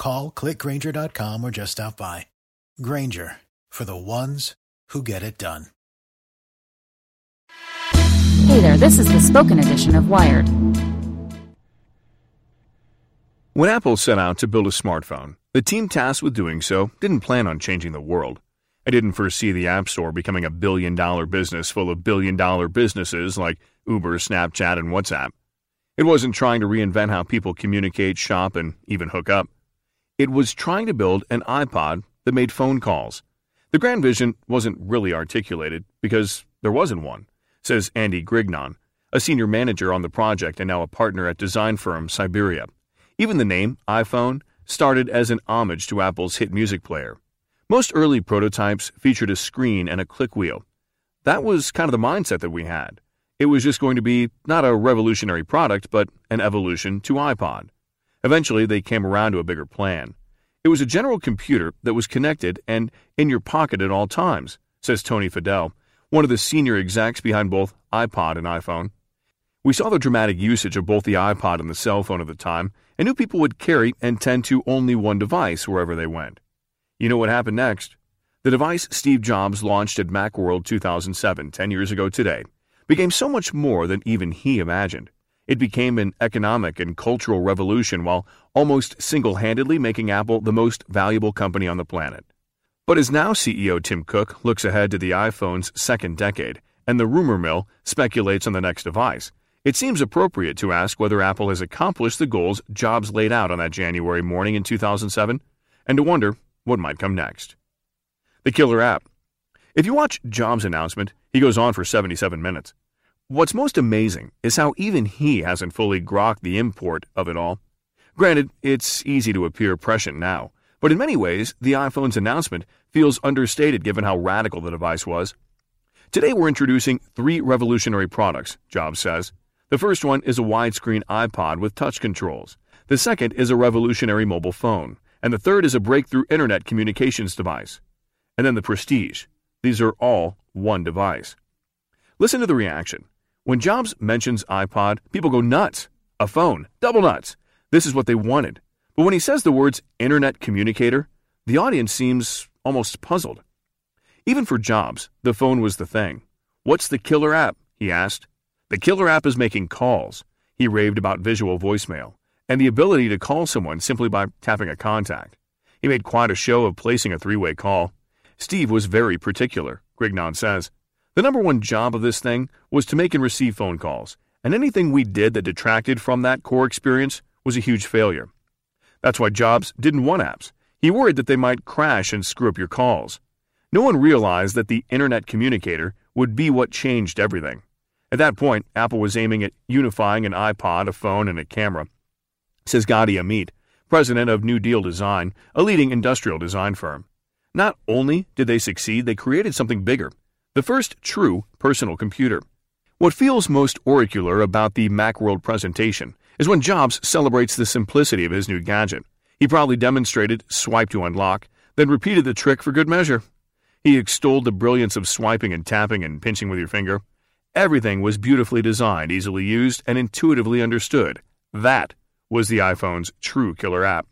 Call clickgrainger.com or just stop by. Grainger for the ones who get it done. Hey there, this is the spoken edition of Wired. When Apple set out to build a smartphone, the team tasked with doing so didn't plan on changing the world. I didn't foresee the App Store becoming a billion dollar business full of billion dollar businesses like Uber, Snapchat, and WhatsApp. It wasn't trying to reinvent how people communicate, shop, and even hook up. It was trying to build an iPod that made phone calls. The grand vision wasn't really articulated because there wasn't one, says Andy Grignon, a senior manager on the project and now a partner at design firm Siberia. Even the name, iPhone, started as an homage to Apple's hit music player. Most early prototypes featured a screen and a click wheel. That was kind of the mindset that we had. It was just going to be not a revolutionary product, but an evolution to iPod. Eventually, they came around to a bigger plan. It was a general computer that was connected and in your pocket at all times, says Tony Fadell, one of the senior execs behind both iPod and iPhone. We saw the dramatic usage of both the iPod and the cell phone at the time, and knew people would carry and tend to only one device wherever they went. You know what happened next? The device Steve Jobs launched at Macworld 2007, 10 years ago today, became so much more than even he imagined. It became an economic and cultural revolution while almost single handedly making Apple the most valuable company on the planet. But as now CEO Tim Cook looks ahead to the iPhone's second decade and the rumor mill speculates on the next device, it seems appropriate to ask whether Apple has accomplished the goals Jobs laid out on that January morning in 2007 and to wonder what might come next. The killer app. If you watch Jobs' announcement, he goes on for 77 minutes. What's most amazing is how even he hasn't fully grokked the import of it all. Granted, it's easy to appear prescient now, but in many ways, the iPhone's announcement feels understated given how radical the device was. Today, we're introducing three revolutionary products, Jobs says. The first one is a widescreen iPod with touch controls. The second is a revolutionary mobile phone. And the third is a breakthrough internet communications device. And then the Prestige. These are all one device. Listen to the reaction. When Jobs mentions iPod, people go nuts. A phone, double nuts. This is what they wanted. But when he says the words internet communicator, the audience seems almost puzzled. Even for Jobs, the phone was the thing. What's the killer app? he asked. The killer app is making calls. He raved about visual voicemail and the ability to call someone simply by tapping a contact. He made quite a show of placing a three way call. Steve was very particular, Grignon says. The number one job of this thing was to make and receive phone calls, and anything we did that detracted from that core experience was a huge failure. That's why Jobs didn't want apps. He worried that they might crash and screw up your calls. No one realized that the Internet Communicator would be what changed everything. At that point, Apple was aiming at unifying an iPod, a phone, and a camera, says Gadi Amit, president of New Deal Design, a leading industrial design firm. Not only did they succeed, they created something bigger the first true personal computer. What feels most oracular about the Macworld presentation is when Jobs celebrates the simplicity of his new gadget. He proudly demonstrated swipe to unlock, then repeated the trick for good measure. He extolled the brilliance of swiping and tapping and pinching with your finger. Everything was beautifully designed, easily used, and intuitively understood. That was the iPhone's true killer app.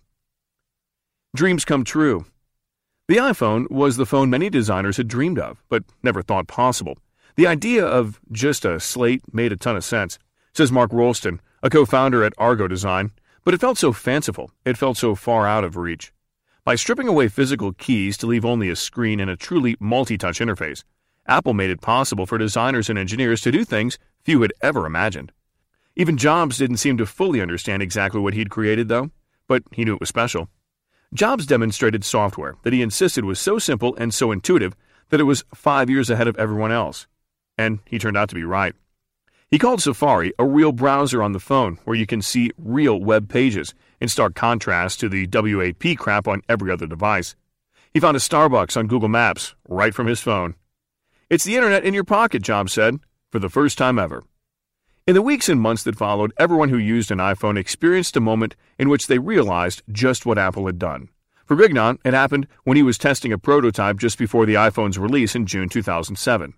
Dreams come true. The iPhone was the phone many designers had dreamed of, but never thought possible. The idea of just a slate made a ton of sense, says Mark Rolston, a co founder at Argo Design, but it felt so fanciful, it felt so far out of reach. By stripping away physical keys to leave only a screen and a truly multi touch interface, Apple made it possible for designers and engineers to do things few had ever imagined. Even Jobs didn't seem to fully understand exactly what he'd created, though, but he knew it was special. Jobs demonstrated software that he insisted was so simple and so intuitive that it was five years ahead of everyone else. And he turned out to be right. He called Safari a real browser on the phone where you can see real web pages in stark contrast to the WAP crap on every other device. He found a Starbucks on Google Maps right from his phone. It's the internet in your pocket, Jobs said, for the first time ever. In the weeks and months that followed, everyone who used an iPhone experienced a moment in which they realized just what Apple had done. For Grignon, it happened when he was testing a prototype just before the iPhone's release in June 2007.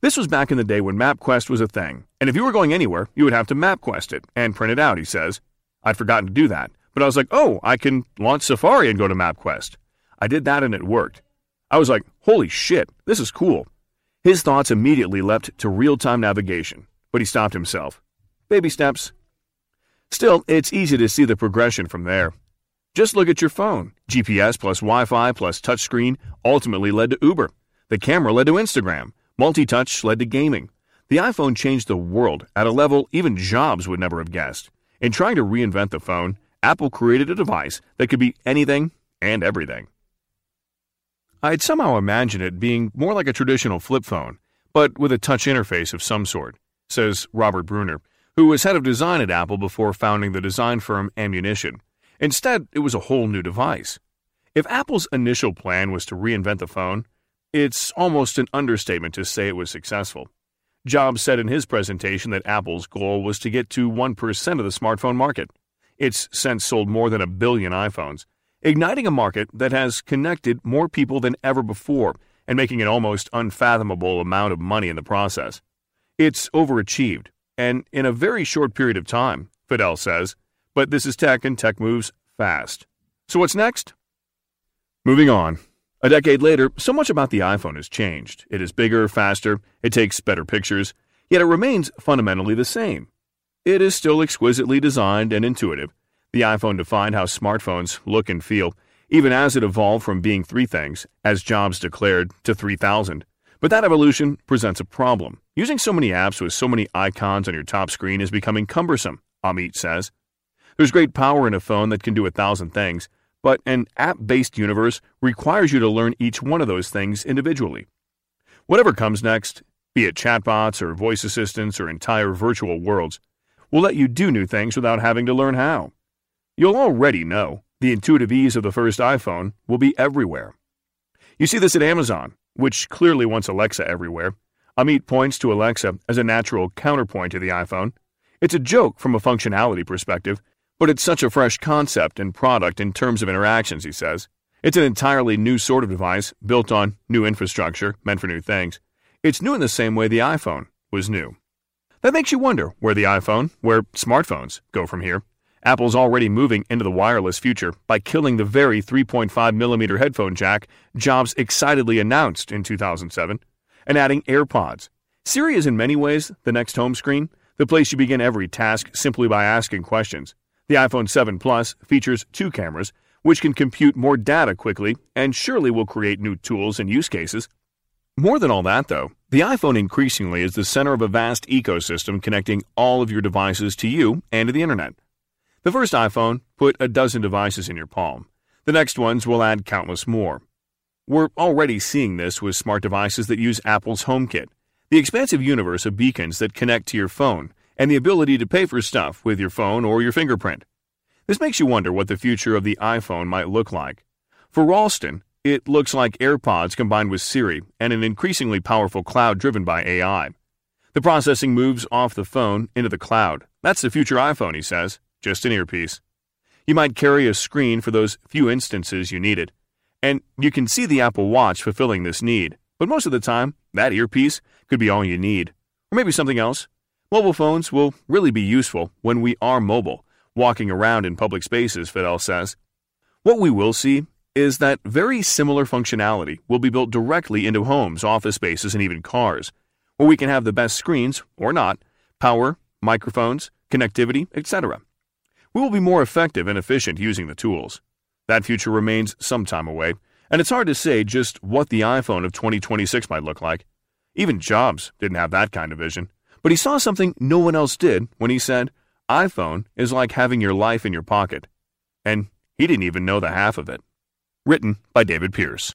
This was back in the day when MapQuest was a thing, and if you were going anywhere, you would have to MapQuest it and print it out, he says. I'd forgotten to do that, but I was like, oh, I can launch Safari and go to MapQuest. I did that and it worked. I was like, holy shit, this is cool. His thoughts immediately leapt to real time navigation, but he stopped himself. Baby steps. Still, it's easy to see the progression from there. Just look at your phone. GPS plus Wi Fi plus touchscreen ultimately led to Uber. The camera led to Instagram. Multi touch led to gaming. The iPhone changed the world at a level even Jobs would never have guessed. In trying to reinvent the phone, Apple created a device that could be anything and everything. I'd somehow imagined it being more like a traditional flip phone, but with a touch interface of some sort, says Robert Brunner, who was head of design at Apple before founding the design firm Ammunition. Instead, it was a whole new device. If Apple's initial plan was to reinvent the phone, it's almost an understatement to say it was successful. Jobs said in his presentation that Apple's goal was to get to 1% of the smartphone market. It's since sold more than a billion iPhones, igniting a market that has connected more people than ever before and making an almost unfathomable amount of money in the process. It's overachieved, and in a very short period of time, Fadell says, but this is tech and tech moves fast. So what's next? Moving on. A decade later, so much about the iPhone has changed. It is bigger, faster, it takes better pictures, yet it remains fundamentally the same. It is still exquisitely designed and intuitive. The iPhone defined how smartphones look and feel, even as it evolved from being three things, as Jobs declared, to 3,000. But that evolution presents a problem. Using so many apps with so many icons on your top screen is becoming cumbersome, Amit says. There's great power in a phone that can do a thousand things, but an app based universe requires you to learn each one of those things individually. Whatever comes next, be it chatbots or voice assistants or entire virtual worlds, will let you do new things without having to learn how. You'll already know the intuitive ease of the first iPhone will be everywhere. You see this at Amazon, which clearly wants Alexa everywhere. Amit points to Alexa as a natural counterpoint to the iPhone. It's a joke from a functionality perspective, but it's such a fresh concept and product in terms of interactions, he says. It's an entirely new sort of device, built on new infrastructure, meant for new things. It's new in the same way the iPhone was new. That makes you wonder where the iPhone, where smartphones, go from here. Apple's already moving into the wireless future by killing the very 3.5mm headphone jack Jobs excitedly announced in 2007 and adding AirPods. Siri is in many ways the next home screen, the place you begin every task simply by asking questions. The iPhone 7 Plus features two cameras, which can compute more data quickly and surely will create new tools and use cases. More than all that, though, the iPhone increasingly is the center of a vast ecosystem connecting all of your devices to you and to the internet. The first iPhone put a dozen devices in your palm. The next ones will add countless more. We're already seeing this with smart devices that use Apple's HomeKit, the expansive universe of beacons that connect to your phone and the ability to pay for stuff with your phone or your fingerprint. This makes you wonder what the future of the iPhone might look like. For Rolston, it looks like AirPods combined with Siri and an increasingly powerful cloud driven by AI. The processing moves off the phone into the cloud. That's the future iPhone, he says, just an earpiece. You might carry a screen for those few instances you need it. And you can see the Apple Watch fulfilling this need. But most of the time, that earpiece could be all you need. Or maybe something else. Mobile phones will really be useful when we are mobile, walking around in public spaces, Fadell says. What we will see is that very similar functionality will be built directly into homes, office spaces, and even cars, where we can have the best screens, or not, power, microphones, connectivity, etc. We will be more effective and efficient using the tools. That future remains some time away, and it's hard to say just what the iPhone of 2026 might look like. Even Jobs didn't have that kind of vision. But he saw something no one else did when he said, iPhone is like having your life in your pocket. And he didn't even know the half of it. Written by David Pierce.